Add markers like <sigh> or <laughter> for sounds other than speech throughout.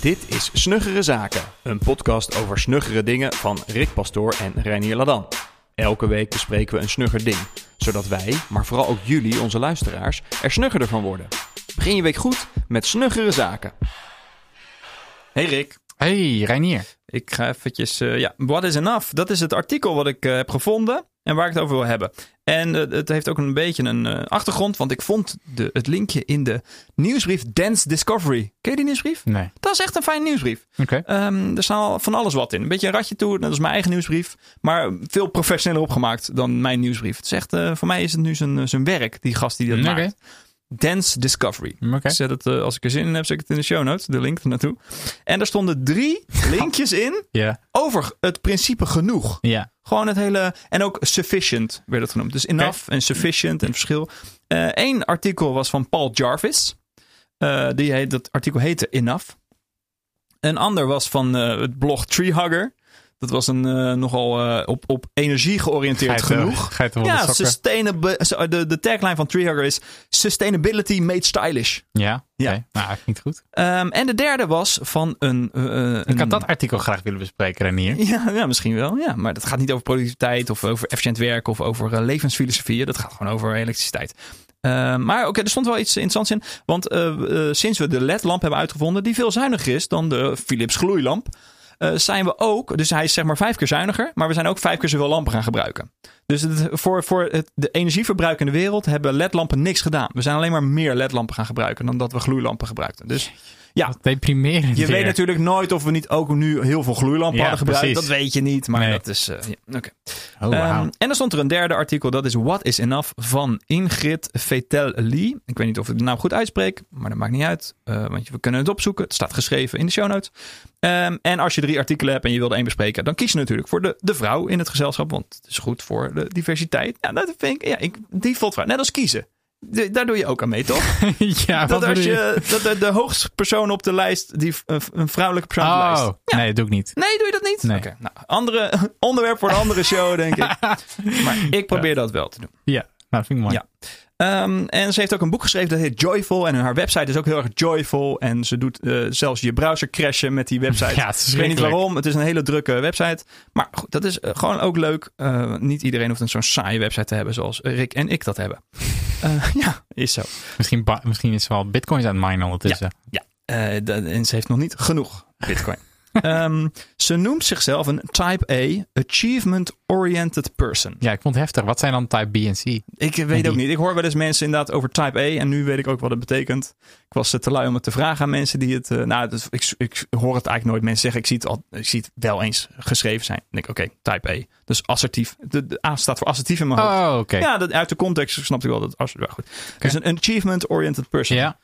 Dit is Snuggere Zaken, een podcast over snuggere dingen van Rick Pastoor en Reinier Ladan. Elke week bespreken we een snugger ding, zodat wij, maar vooral ook jullie, onze luisteraars, er snuggerder van worden. Begin je week goed met Snuggere Zaken. Hey Rick. Hey, Reinier. Ik ga eventjes, uh, ja, What is Enough? Dat is het artikel wat ik uh, heb gevonden en waar ik het over wil hebben. En uh, het heeft ook een beetje een achtergrond, want ik vond de, het linkje in de nieuwsbrief Dance Discovery. Ken je die nieuwsbrief? Nee. Dat is echt een fijn nieuwsbrief. Oké. Okay. Um, er staat van alles wat in. Een beetje een ratje toe, dat is mijn eigen nieuwsbrief. Maar veel professioneler opgemaakt dan mijn nieuwsbrief. Het is echt, voor mij is het nu zijn, zijn werk, die gast die dat okay. maakt. Dance Discovery. Okay. Zet het, uh, als ik er zin in heb, zet ik het in de show notes. De link er naartoe. En daar stonden drie <laughs> linkjes in yeah. over het principe genoeg. Yeah. Gewoon het hele. En ook sufficient werd het genoemd. Dus enough okay. en sufficient en verschil. Eén uh, artikel was van Paul Jarvis. Uh, die heet, dat artikel heette Enough. Een ander was van het blog Treehugger. Dat was een uh, nogal uh, op, op energie georiënteerd genoeg. ja, sustainable, de, de tagline van Treehugger is Sustainability made stylish. Ja, ja. Okay. nou, niet goed. Um, en de derde was van een... Uh, een Ik had dat artikel graag willen bespreken, Renier. <laughs> Ja, ja, misschien wel. Ja, maar dat gaat niet over productiviteit of over efficiënt werken of over levensfilosofieën. Dat gaat gewoon over elektriciteit. Uh, maar oké, okay, er stond wel iets interessants in. Want uh, sinds we de LED-lamp hebben uitgevonden, die veel zuiniger is dan de Philips gloeilamp. Uh, zijn we ook, dus hij is zeg maar vijf keer zuiniger, maar we zijn ook vijf keer zoveel lampen gaan gebruiken. Dus het, voor, voor het, de energieverbruik in de wereld hebben LED-lampen niks gedaan. We zijn alleen maar meer LED-lampen gaan gebruiken dan dat we gloeilampen gebruikten. Dus ja, deprimerend. je weer. weet natuurlijk nooit of we niet ook nu heel veel gloeilampen Ja, hadden gebruikt. precies. Dat weet je niet, maar Nee. dat is. uh, ja. Oh. Um, en dan stond er een derde artikel, dat is What is Enough van Ingrid Vetel-Lee. Ik weet niet of ik de naam goed uitspreek, maar dat maakt niet uit. Uh, want we kunnen het opzoeken. Het staat geschreven in de show notes. Um, en als je drie artikelen hebt en je wilde één bespreken, dan kies je natuurlijk voor de, de vrouw in het gezelschap. Want het is goed voor de diversiteit. Ja, dat vind ik, ja, ik, default vrouw. Net als kiezen. De- daar doe je ook aan mee, toch? <laughs> ja, dat als je, dat de, de hoogste persoon op de lijst, die, een, vrouwelijke persoon op de lijst. Oh, nee, dat doe ik niet. Nee, doe je dat niet? Nee. Oké, nou, andere <laughs> onderwerp voor een andere show, denk ik. <laughs> Maar ik probeer dat wel te doen. Ja, nou, vind ik mooi. Ja. Um, en ze heeft ook een boek geschreven dat heet Joyful. En haar website is ook heel erg joyful. En ze doet uh, zelfs je browser crashen met die website. <laughs> Ja, ik weet niet waarom. Het is een hele drukke website. Maar goed, dat is uh, gewoon ook leuk. Uh, niet iedereen hoeft een zo'n saaie website te hebben zoals Rick en ik dat hebben. Uh, <laughs> ja, is zo. Misschien, misschien is ze wel bitcoins aan het minen ondertussen. Ja, de, en ze heeft nog niet genoeg bitcoin. Um, ze noemt zichzelf een Type A, Achievement-Oriented Person. Ja, ik vond het heftig. Wat zijn dan type B en C? Ik weet ook niet. Ik hoor wel eens mensen inderdaad over Type A. En nu weet ik ook wat het betekent. Ik was te lui om het te vragen aan mensen die het... Uh, nou, dus ik, ik, hoor het eigenlijk nooit. Mensen zeggen, ik zie het, al, ik zie het wel eens geschreven zijn. Dan denk ik, oké, okay, Type A. Dus assertief. De, de, A staat voor assertief in mijn hoofd. Oh, oké. Okay. Ja, dat, uit de context snap ik wel dat assertief. Goed. Okay. Dus een achievement-oriented person. Ja.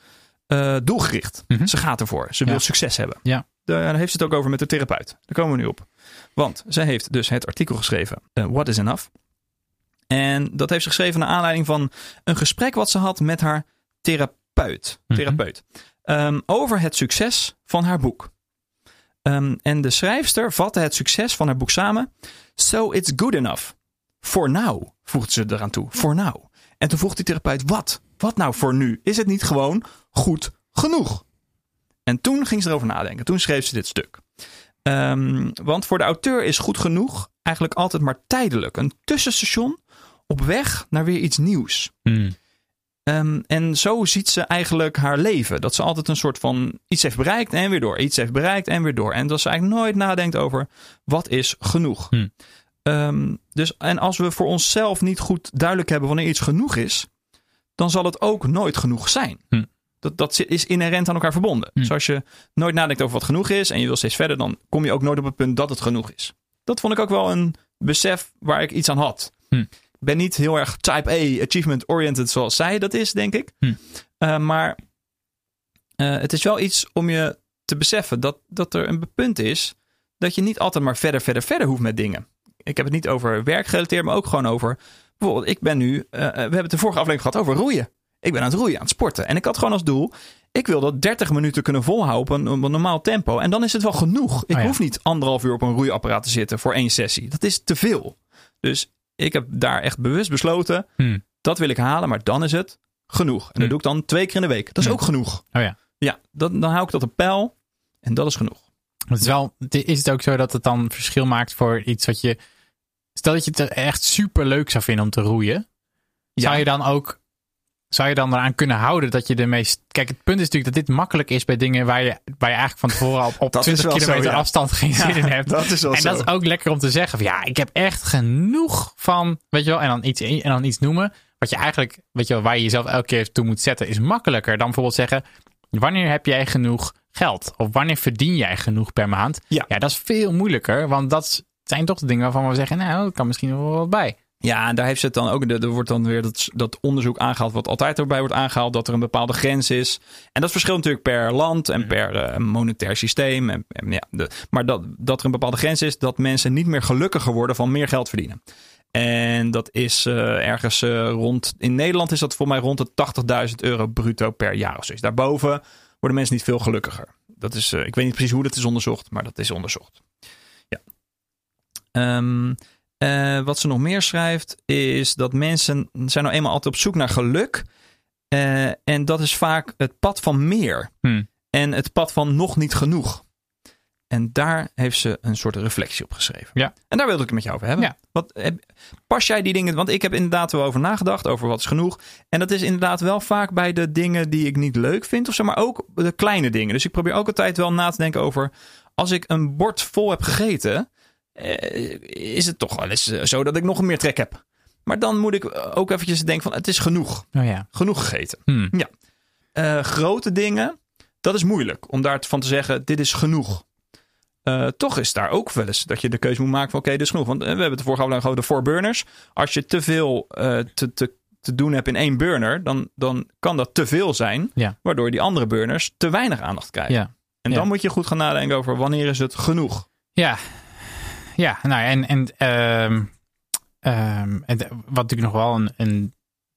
Uh, doelgericht. Mm -hmm. Ze gaat ervoor. Ze wil succes hebben. Ja. Daar heeft ze het ook over met de therapeut. Daar komen we nu op. Want zij heeft dus het artikel geschreven, uh, What is Enough? En dat heeft ze geschreven naar aanleiding van een gesprek wat ze had met haar therapeut. Mhm. therapeut um, over het succes van haar boek. Um, en de schrijfster vatte het succes van haar boek samen. So it's good enough. For now, voegde ze eraan toe. For now. En toen vroeg die therapeut, wat? Wat nou voor nu? Is het niet gewoon goed genoeg? En toen ging ze erover nadenken. Toen schreef ze dit stuk. Um, want voor de auteur is goed genoeg eigenlijk altijd maar tijdelijk. Een tussenstation op weg naar weer iets nieuws. Hmm. Um, en zo ziet ze eigenlijk haar leven. Dat ze altijd een soort van iets heeft bereikt en weer door. Iets heeft bereikt en weer door. En dat ze eigenlijk nooit nadenkt over wat is genoeg. Hmm. Um, dus, en als we voor onszelf niet goed duidelijk hebben wanneer iets genoeg is, dan zal het ook nooit genoeg zijn. Hmm. Dat, dat is inherent aan elkaar verbonden. Hmm. Dus als je nooit nadenkt over wat genoeg is en je wil steeds verder, dan kom je ook nooit op het punt dat het genoeg is. Dat vond ik ook wel een besef waar ik iets aan had. Hmm. Ik ben niet heel erg type A, achievement oriented zoals zij dat is, denk ik. Hmm. Uh, maar uh, het is wel iets om je te beseffen dat, dat er een punt is dat je niet altijd maar verder, verder, verder hoeft met dingen. Ik heb het niet over werk gerelateerd, maar ook gewoon over. Bijvoorbeeld, ik ben nu. Uh, we hebben het de vorige aflevering gehad over roeien. Ik ben aan het roeien, aan het sporten. En ik had gewoon als doel. Ik wil dat 30 minuten kunnen volhouden op een, normaal tempo. En dan is het wel genoeg. Ik oh ja. hoef niet anderhalf uur op een roeiapparaat te zitten voor één sessie. Dat is te veel. Dus ik heb daar echt bewust besloten. Hmm. Dat wil ik halen, maar dan is het genoeg. En dat Hmm. doe ik dan twee keer in de week. Dat is Hmm. ook genoeg. Oh ja. Ja, dan, dan hou ik dat op peil. En dat is genoeg. Het is, wel, is het ook zo dat het dan verschil maakt voor iets wat je. Stel dat je het echt super leuk zou vinden om te roeien. Zou je dan ook. Zou je dan eraan kunnen houden dat je de meest. Kijk, het punt is natuurlijk dat dit makkelijk is bij dingen waar je, waar je eigenlijk van tevoren op, <laughs> op 20 kilometer zo, ja. afstand geen zin in hebt. Dat is wel en dat is ook lekker om te zeggen. Van, ja, ik heb echt genoeg van. Weet je wel, en dan iets, en dan iets noemen. Wat je eigenlijk, weet je wel, waar je jezelf elke keer toe moet zetten, is makkelijker dan bijvoorbeeld zeggen. Wanneer heb jij genoeg geld? Of wanneer verdien jij genoeg per maand? Ja, ja dat is veel moeilijker, want dat zijn toch de dingen waarvan we zeggen, nou, er kan misschien wel wat bij. Ja, en daar heeft ze het dan ook. Er wordt dan weer dat, dat onderzoek aangehaald, wat altijd erbij wordt aangehaald, dat er een bepaalde grens is. En dat verschilt natuurlijk per land en per uh, monetair systeem. En, en ja, de, maar dat, dat er een bepaalde grens is dat mensen niet meer gelukkiger worden van meer geld verdienen. En dat is uh, ergens uh, rond. In Nederland is dat voor mij rond de 80.000 euro bruto per jaar of zoiets. Daarboven worden mensen niet veel gelukkiger. Dat is, ik weet niet precies hoe dat is onderzocht, maar dat is onderzocht. Ja. Um, wat ze nog meer schrijft is dat mensen zijn nou eenmaal altijd op zoek naar geluk. en dat is vaak het pad van meer. Hmm. En het pad van nog niet genoeg. En daar heeft ze een soort reflectie op geschreven. Ja. En daar wilde ik het met jou over hebben. Ja. Wat, pas jij die dingen? Want ik heb inderdaad wel over nagedacht, over wat is genoeg. En dat is inderdaad wel vaak bij de dingen die ik niet leuk vind of zo, maar ook de kleine dingen. Dus ik probeer ook altijd wel na te denken over, als ik een bord vol heb gegeten, eh, is het toch wel eens zo dat ik nog meer trek heb. Maar dan moet ik ook eventjes denken van, het is genoeg. Oh ja. Genoeg gegeten. Hmm. Ja. Uh, grote dingen, dat is moeilijk om daar van te zeggen, dit is genoeg. Uh, toch is daar ook wel eens dat je de keuze moet maken van oké, okay, dit is genoeg. Want we hebben het vorige aflevering over de four burners. Als je te veel uh, te, te, te doen hebt in één burner, dan, dan kan dat te veel zijn. Ja. Waardoor die andere burners te weinig aandacht krijgen. Ja. En dan moet je goed gaan nadenken over wanneer is het genoeg. Ja, ja nou en, en, um, um, en wat natuurlijk nog wel een, een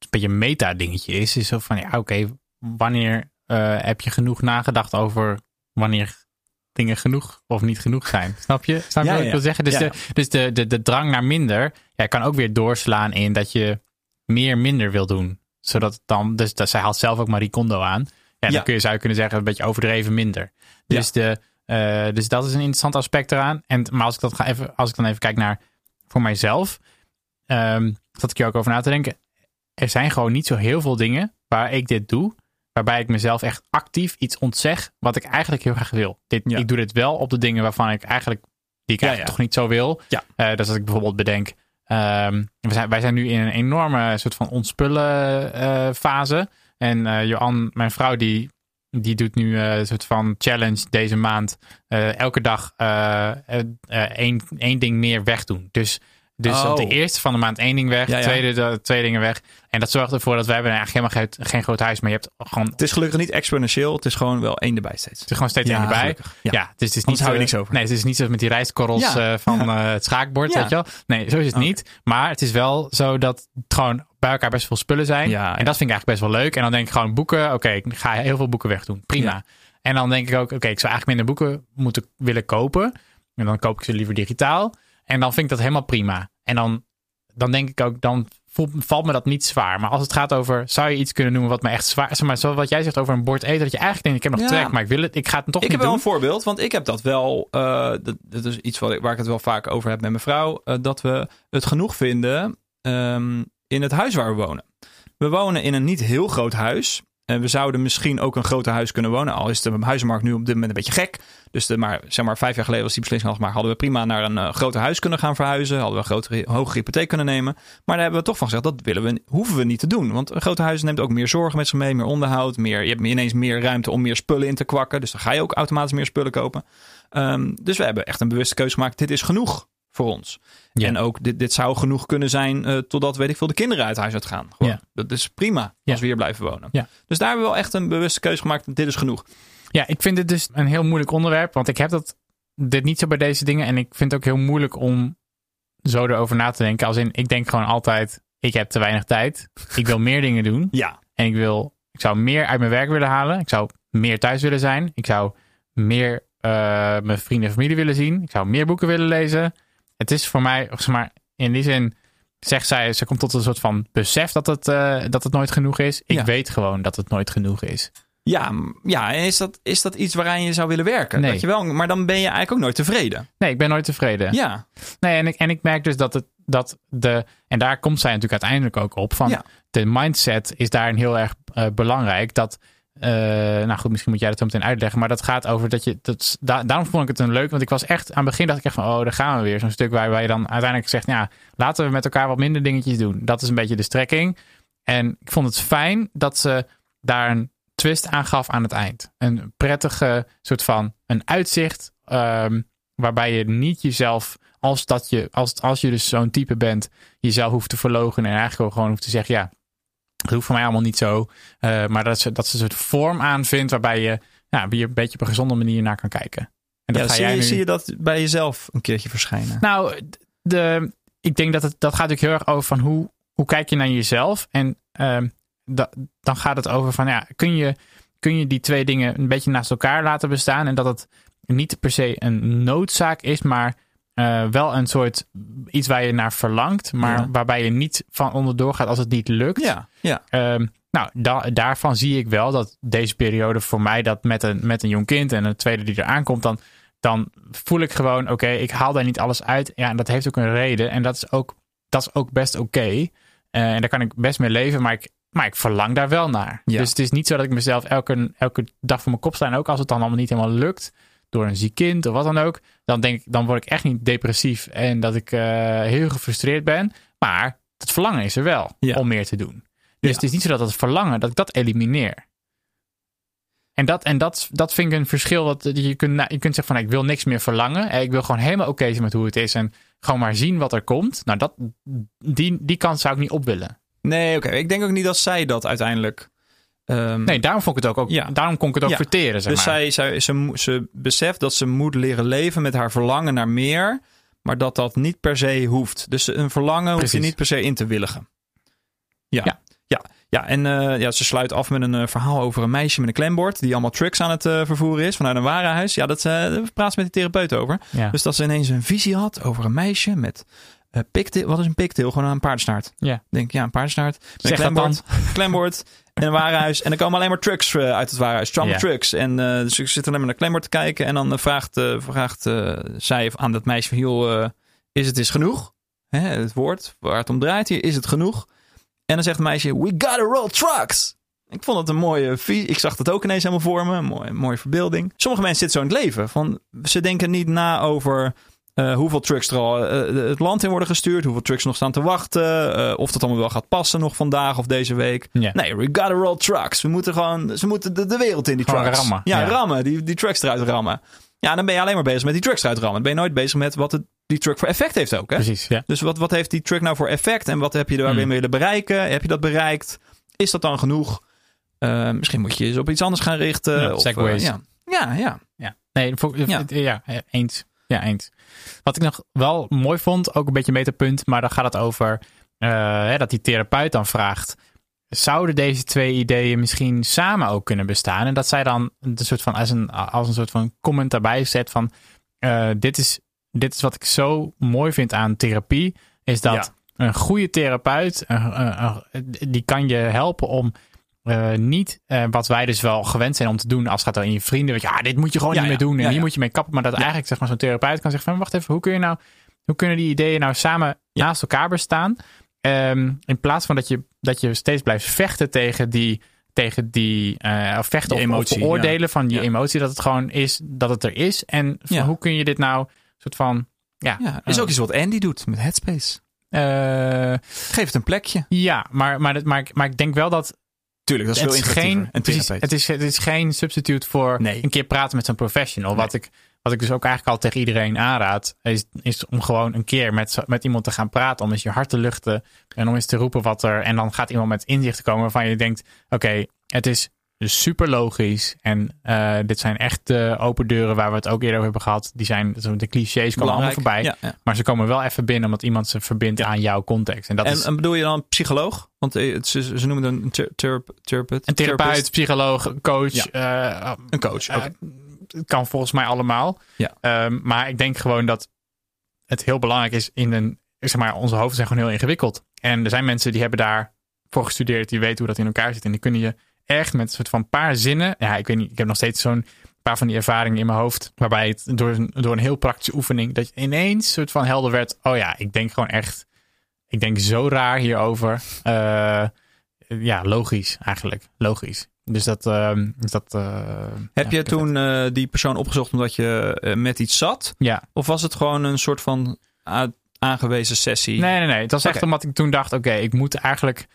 beetje meta dingetje is, is zo van ja, oké, okay, wanneer uh, heb je genoeg nagedacht over wanneer dingen genoeg of niet genoeg zijn. Snap je? Snap je ja, wat ik wil zeggen? Dus, ja. de, dus de, de, de drang naar minder ja, kan ook weer doorslaan in dat je meer minder wil doen. Zodat het dan, dus dat, zij haalt zelf ook Marie Kondo aan. Ja, dan kun je, zou je kunnen zeggen, een beetje overdreven minder. Dus, de, uh, dus dat is een interessant aspect eraan. En, maar als ik, dat ga even, als ik dan even kijk naar voor mijzelf, um, zat ik hier ook over na te denken. Er zijn gewoon niet zo heel veel dingen waar ik dit doe waarbij ik mezelf echt actief iets ontzeg wat ik eigenlijk heel graag wil. Dit, ja. Ik doe dit wel op de dingen waarvan ik eigenlijk, die ik Ja, eigenlijk ja. toch niet zo wil. Uh, dus als ik bijvoorbeeld bedenk, ehm, we zijn, wij zijn nu in een enorme soort van ontspullen uh, fase. En uh, Johan, mijn vrouw, die, die doet nu een soort van challenge deze maand. elke dag één, één ding meer wegdoen. Dus dus Oh. op de eerste van de maand één ding weg, Ja, ja. tweede de, twee dingen weg. En dat zorgt ervoor dat wij hebben eigenlijk helemaal geen, geen groot huis, maar je hebt gewoon Het is gelukkig niet exponentieel. Het is gewoon wel één erbij steeds. het is gewoon steeds Ja, één erbij. Ja. Dus het is niet hou je zo- niks over. Nee, het is niet zoals met die rijstkorrels eh, van eh, het schaakbord, weet je wel. Nee, zo is het niet. Maar het is wel zo dat het gewoon bij elkaar best veel spullen zijn. Ja. En dat vind ik eigenlijk best wel leuk. En dan denk ik gewoon boeken, oké, ik ga heel veel boeken wegdoen. Prima. En dan denk ik ook, oké, ik zou eigenlijk minder boeken moeten willen kopen. En dan koop ik ze liever digitaal. En dan vind ik dat helemaal prima. En dan, dan denk ik ook, dan voelt, valt me dat niet zwaar. Maar als het gaat over, zou je iets kunnen noemen wat me echt zwaar... Zeg maar, zoals wat jij zegt over een bord eten, dat je eigenlijk denkt, ik heb nog Ja. trek, maar ik wil het, ik ga het toch Ik niet heb wel doen. een voorbeeld, want ik heb dat wel. eh, dat, dat is iets wat ik, waar ik het wel vaak over heb met mijn vrouw. eh, dat we het genoeg vinden ehm, in het huis waar we wonen. We wonen in een niet heel groot huis. En we zouden misschien ook een groter huis kunnen wonen. Al is de huizenmarkt nu op dit moment een beetje gek. Dus maar, zeg maar vijf jaar geleden was die beslissing al gemaakt. Hadden we prima naar een eh, groter huis kunnen gaan verhuizen. Hadden we een grotere, hogere hypotheek kunnen nemen. Maar daar hebben we toch van gezegd. Dat willen we, hoeven we niet te doen. Want een groter huis neemt ook meer zorg met zich mee. Meer onderhoud. Meer, je hebt ineens meer ruimte om meer spullen in te kwakken. Dus dan ga je ook automatisch meer spullen kopen. Ehm, dus we hebben echt een bewuste keuze gemaakt. Dit is genoeg voor ons. Ja. En ook dit, dit zou genoeg kunnen zijn eh, totdat, weet ik veel, de kinderen uit huis uitgaan. Gewoon. Ja. Dat is prima Ja. als we hier blijven wonen. Dus daar hebben we wel echt een bewuste keuze gemaakt. Dit is genoeg. Ja, ik vind dit dus een heel moeilijk onderwerp. Want ik heb dat dit niet zo bij deze dingen. En ik vind het ook heel moeilijk om zo erover na te denken. Als in, ik denk gewoon altijd, ik heb te weinig tijd. Ik wil meer dingen doen. <laughs> Ja. En ik wil, ik zou meer uit mijn werk willen halen. Ik zou meer thuis willen zijn. Ik zou meer eh, mijn vrienden en familie willen zien. Ik zou meer boeken willen lezen. Het is voor mij, zeg maar, in die zin zegt zij, ze komt tot een soort van besef dat het, eh, dat het nooit genoeg is. Ik Ja. weet gewoon dat het nooit genoeg is. Ja, ja en is dat, is dat iets waaraan je zou willen werken? Nee. Dat je wel, maar dan ben je eigenlijk ook nooit tevreden. Nee, ik ben nooit tevreden. Ja, Nee, en ik, en ik merk dus dat, het, dat de. En daar komt zij natuurlijk uiteindelijk ook op. Van Ja. de mindset is daarin heel erg eh, belangrijk. Dat. Eh, nou goed, misschien moet jij dat zo meteen uitleggen. Maar dat gaat over dat je. Dat, da- daarom vond ik het een leuk. Want ik was echt. Aan het begin dacht ik echt van. Oh, daar gaan we weer. Zo'n stuk waar, waar je dan uiteindelijk zegt. Ja, laten we met elkaar wat minder dingetjes doen. Dat is een beetje de strekking. En ik vond het fijn dat ze daar een twist aan gaf aan het eind. Een prettige soort van. Een uitzicht. ehm, waarbij je niet jezelf als, dat je, als, als je dus zo'n type bent, jezelf hoeft te verlogen en eigenlijk gewoon hoeft te zeggen, ja, dat hoeft voor mij allemaal niet zo. Eh, maar dat ze, dat ze een soort vorm aanvindt waarbij je ja, weer een beetje op een gezonde manier naar kan kijken. En dat ja ga zie, jij je, nu... zie je dat bij jezelf een keertje verschijnen? Nou, de, ik denk dat het, dat gaat natuurlijk heel erg over van hoe, hoe kijk je naar jezelf. En ehm, da- dan gaat het over van, ja, kun je, kun je die twee dingen een beetje naast elkaar laten bestaan. En dat het niet per se een noodzaak is, maar eh, wel een soort iets waar je naar verlangt. Maar Ja. waarbij je niet van onderdoor gaat als het niet lukt. ja, ja. Ehm, nou, da- daarvan zie ik wel dat deze periode voor mij, dat met een, met een jong kind en een tweede die eraan komt, dan, dan voel ik gewoon, oké, ik haal daar niet alles uit. Ja, en dat heeft ook een reden. En dat is ook, dat is ook best oké. Eh, en daar kan ik best mee leven, maar ik, maar ik verlang daar wel naar. Ja. Dus het is niet zo dat ik mezelf elke, elke dag voor mijn kop sta. En ook als het dan allemaal niet helemaal lukt, door een ziek kind of wat dan ook, dan denk ik, dan word ik echt niet depressief en dat ik eh, heel gefrustreerd ben. Maar het verlangen is er wel Ja. om meer te doen. Dus Ja. het is niet zo dat het verlangen, dat ik dat elimineer. En dat, en dat, dat vind ik een verschil. Dat je, kunt, nou, je kunt zeggen van ik wil niks meer verlangen. Eh, Ik wil gewoon helemaal oké zijn met hoe het is. En gewoon maar zien wat er komt. Nou, dat, die, die kant zou ik niet op willen. Nee, oké. Ik denk ook niet dat zij dat uiteindelijk... ehm, Nee, daarom vond ik het ook, ook Ja. daarom kon ik het ook Ja. verteren. Zeg dus maar. zij, zij, ze, ze beseft dat ze moet leren leven met haar verlangen naar meer. Maar dat dat niet per se hoeft. Dus een verlangen hoef je niet per se in te willigen. Ja. Ja. Ja, ja. en eh, ja, ze sluit af met een eh, verhaal over een meisje met een klembord. Die allemaal trucks aan het eh, vervoeren is vanuit een warenhuis. Ja, dat daar praat ze met die therapeut over. ja. Dus dat ze ineens een visie had over een meisje met pigtail. Wat is een pigtail? Gewoon een paardenstaart. Ja. Denk, ja, een paardenstaart. Met Zeg een dat dan. <laughs> klembord, klembord en een warenhuis. En er komen alleen maar trucks eh, uit het warenhuis. Trump trucks. En eh, dus ik zit alleen maar naar klembord te kijken. En dan eh, vraagt, vraagt zij aan dat meisje van... Joh, is het is genoeg? Hè, het woord waar het om draait hier. Is het genoeg? En dan zegt het meisje... We gotta roll trucks! Ik vond het een mooie visie. Ik zag dat ook ineens helemaal voor me. Een mooie, mooie verbeelding. Sommige mensen zitten zo in het leven. Van, ze denken niet na over eh, hoeveel trucks er al eh, het land in worden gestuurd. Hoeveel trucks nog staan te wachten. eh, of dat allemaal wel gaat passen nog vandaag of deze week. Nee, we gotta roll trucks. We moeten gewoon, ze moeten de, de wereld in die Gewoon trucks. rammen. Ja, Ja. rammen. Die, die trucks eruit rammen. Ja, dan ben je alleen maar bezig met die trucks eruit rammen. Dan ben je nooit bezig met wat het, die truck voor effect heeft ook. Hè? Precies, ja. Dus wat, wat heeft die truck nou voor effect? En wat heb je er Hmm. willen bereiken? Heb je dat bereikt? Is dat dan genoeg? Eh, misschien moet je eens op iets anders gaan richten. Ja, of, eh, ja. ja, ja. Ja, nee, voor, Ja. ja. ja, eens. Ja, eens. Wat ik nog wel mooi vond, ook een beetje een metapunt, maar dan gaat het over eh, dat die therapeut dan vraagt: zouden deze twee ideeën misschien samen ook kunnen bestaan? En dat zij dan een soort van als een, als een soort van comment daarbij zet van: eh, dit, is, dit is wat ik zo mooi vind aan therapie, is dat een goede therapeut, die kan je helpen om eh, niet eh, wat wij dus wel gewend zijn om te doen als het gaat om je vrienden. Weet je, ja, dit moet je gewoon Ja, niet ja. meer doen en Ja, hier moet je mee kappen. Maar dat eigenlijk zeg maar, zo'n therapeut kan zeggen van wacht even, hoe kun je nou, hoe kunnen die ideeën nou samen naast elkaar bestaan? Ehm, in plaats van dat je, dat je steeds blijft vechten tegen die, tegen die uh, of vechten Die of- emotie, of van Ja. emotie, dat het gewoon is, dat het er is. En van, hoe kun je dit nou soort van, ja, is ook iets wat Andy doet met Headspace. Geef het een plekje. ja, maar, maar, maar, maar ik denk wel dat Tuurlijk, dat is het veel is geen, en precies, het, is, het is geen substitute voor Nee. een keer praten met zo'n professional. Wat, ik, wat ik dus ook eigenlijk al tegen iedereen aanraad, is, is om gewoon een keer met, met iemand te gaan praten. Om eens je hart te luchten en om eens te roepen wat er. En dan gaat iemand met inzichten komen waarvan je denkt: oké, het is super logisch. En eh, dit zijn echt de open deuren waar we het ook eerder over hebben gehad. Die zijn, de clichés komen allemaal voorbij. Ja, ja. Maar ze komen wel even binnen omdat iemand ze verbindt aan jouw context. En dat En, is en bedoel je dan psycholoog? Want eh, ze, ze noemen het een ther- therap- therapeut. een therapeut, psycholoog, coach. Eh, Een coach. Het kan volgens mij allemaal. Ehm, maar ik denk gewoon dat het heel belangrijk is in een. Zeg maar, onze hoofden zijn gewoon heel ingewikkeld. En er zijn mensen die hebben daarvoor gestudeerd, die weten hoe dat in elkaar zit. En die kunnen je echt met een soort van paar zinnen. Ja, ik weet niet, ik heb nog steeds zo'n paar van die ervaringen in mijn hoofd. Waarbij het door, een- door een heel praktische oefening. dat je ineens soort van helder werd. Oh ja, ik denk gewoon echt. Ik denk zo raar hierover. Eh, ja, logisch eigenlijk. Logisch. Dus dat. ehm, dat eh, Heb ja, je toen eh, die persoon opgezocht omdat je met iets zat? Ja. Of was het gewoon een soort van aangewezen sessie? Nee, nee, nee. Het was echt omdat ik toen dacht: oké, ik moet eigenlijk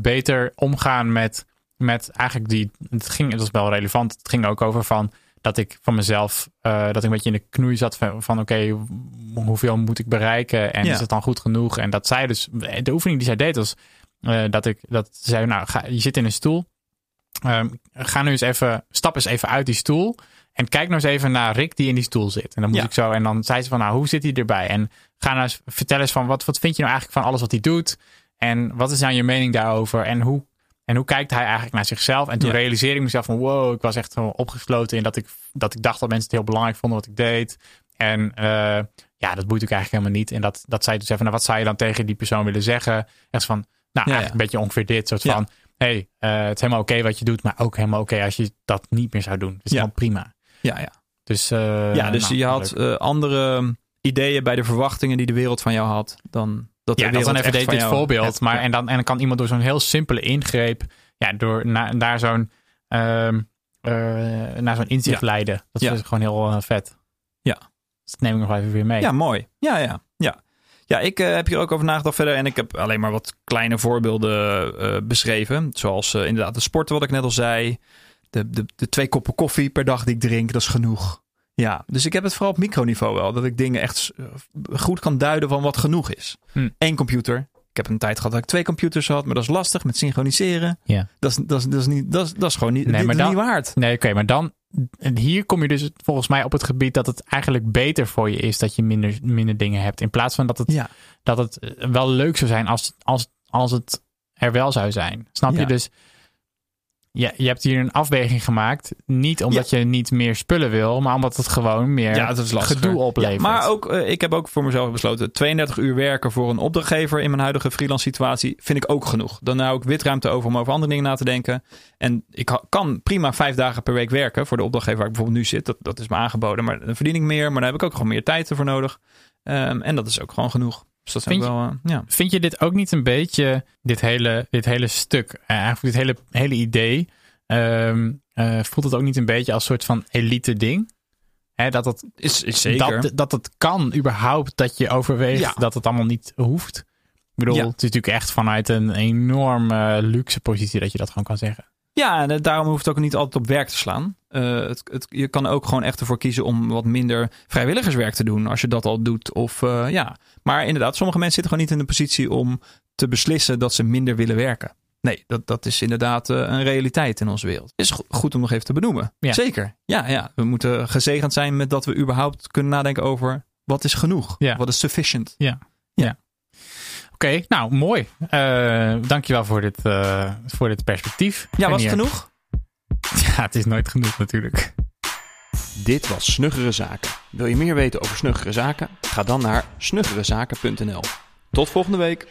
beter omgaan met, met eigenlijk die. Het, ging, het was wel relevant. Het ging ook over van dat ik van mezelf, eh, dat ik een beetje in de knoei zat van, van oké, hoeveel moet ik bereiken en Ja. is het dan goed genoeg? En dat zij dus, de oefening die zij deed was eh, dat ik, dat ze zei, nou, ga, je zit in een stoel, Ehm, ga nu eens even, stap eens even uit die stoel en kijk nou eens even naar Rick die in die stoel zit. En dan moest Ja. ik zo, en dan zei ze van, nou, hoe zit hij erbij? En ga nou eens, vertel eens van, wat, wat vind je nou eigenlijk van alles wat hij doet? En wat is nou je mening daarover? En hoe, en hoe kijkt hij eigenlijk naar zichzelf? En toen Ja. realiseerde ik mezelf van, wow, ik was echt zo opgesloten in dat ik, dat ik dacht dat mensen het heel belangrijk vonden wat ik deed. En eh, ja, dat boeit ik eigenlijk helemaal niet. En dat, dat zei dus even, nou, wat zou je dan tegen die persoon willen zeggen? Echt van, nou, Ja, eigenlijk ja. een beetje ongeveer dit. soort van, hey, eh, het is helemaal oké wat je doet, maar ook helemaal oké als je dat niet meer zou doen. Dat is helemaal prima. Ja, ja. Dus, eh, ja dus nou, je had andere ideeën bij de verwachtingen die de wereld van jou had dan dat ja, dat dan even echt dit, voorbeeld. Maar en, dan, en dan kan iemand door zo'n heel simpele ingreep, ja, door na, daar zo'n ehm, eh, naar zo'n inzicht Ja. leiden. Dat Ja. is gewoon heel eh, vet. Ja. Dus dat neem ik nog even weer mee. Ja, mooi. Ja, ja, ja. Ja, ik eh, heb hier ook over nagedacht verder. En ik heb alleen maar wat kleine voorbeelden beschreven. Zoals inderdaad de sporten, wat ik net al zei. De, de, de twee koppen koffie per dag die ik drink, dat is genoeg. Ja, dus ik heb het vooral op microniveau wel. Dat ik dingen echt eh, goed kan duiden van wat genoeg is. Hm. Eén computer. Ik heb een tijd gehad dat ik twee computers had. Maar dat is lastig met synchroniseren. Ja. Dat is, dat is, dat is, niet, dat is, dat is gewoon niet, Nee, maar dan- niet waard. Nee, oké, maar dan. En hier kom je dus volgens mij op het gebied dat het eigenlijk beter voor je is dat je minder, minder dingen hebt. In plaats van dat het, Ja. dat het eh, wel leuk zou zijn als, als, als het er wel zou zijn. Snap Ja. je? Dus ja, je hebt hier een afweging gemaakt. Niet omdat je niet meer spullen wil, maar omdat het gewoon meer Ja, dat is lastiger. gedoe oplevert. Ja, maar ook, eh, ik heb ook voor mezelf besloten: 32 uur werken voor een opdrachtgever in mijn huidige freelance situatie vind ik ook genoeg. Dan hou ik witruimte over om over andere dingen na te denken. En ik kan prima vijf dagen per week werken voor de opdrachtgever waar ik bijvoorbeeld nu zit. Dat, dat is me aangeboden, maar dan verdien ik meer. Maar daar heb ik ook gewoon meer tijd ervoor nodig. Ehm, en dat is ook gewoon genoeg. Dus dat vind wel, eh, ja. Vind je dit ook niet een beetje, dit hele, dit hele stuk, eh, eigenlijk dit hele, hele idee, ehm, eh, voelt het ook niet een beetje als een soort van elite ding? Hè, dat, het, Is, is zeker. dat, dat het kan überhaupt dat je overweegt Ja. dat het allemaal niet hoeft. Ik bedoel, Ja. het is natuurlijk echt vanuit een enorm eh, luxe positie dat je dat gewoon kan zeggen. Ja, en daarom hoeft het ook niet altijd op werk te slaan. Eh, het, het, je kan ook gewoon echt ervoor kiezen om wat minder vrijwilligerswerk te doen. Als je dat al doet. Of eh, ja. Maar inderdaad, sommige mensen zitten gewoon niet in de positie om te beslissen dat ze minder willen werken. Nee, dat, dat is inderdaad eh, een realiteit in onze wereld. Is go- goed om nog even te benoemen. Ja. Zeker. Ja, ja, we moeten gezegend zijn met dat we überhaupt kunnen nadenken over wat is genoeg. Ja. Wat is sufficient. Oké, nou mooi. Eh dankjewel voor dit, voor dit perspectief. Ja, was het genoeg? <laughs> Ja, het is nooit genoeg natuurlijk. Dit was Snuggere Zaken. Wil je meer weten over Snuggere Zaken? Ga dan naar snuggerezaken.nl. Tot volgende week.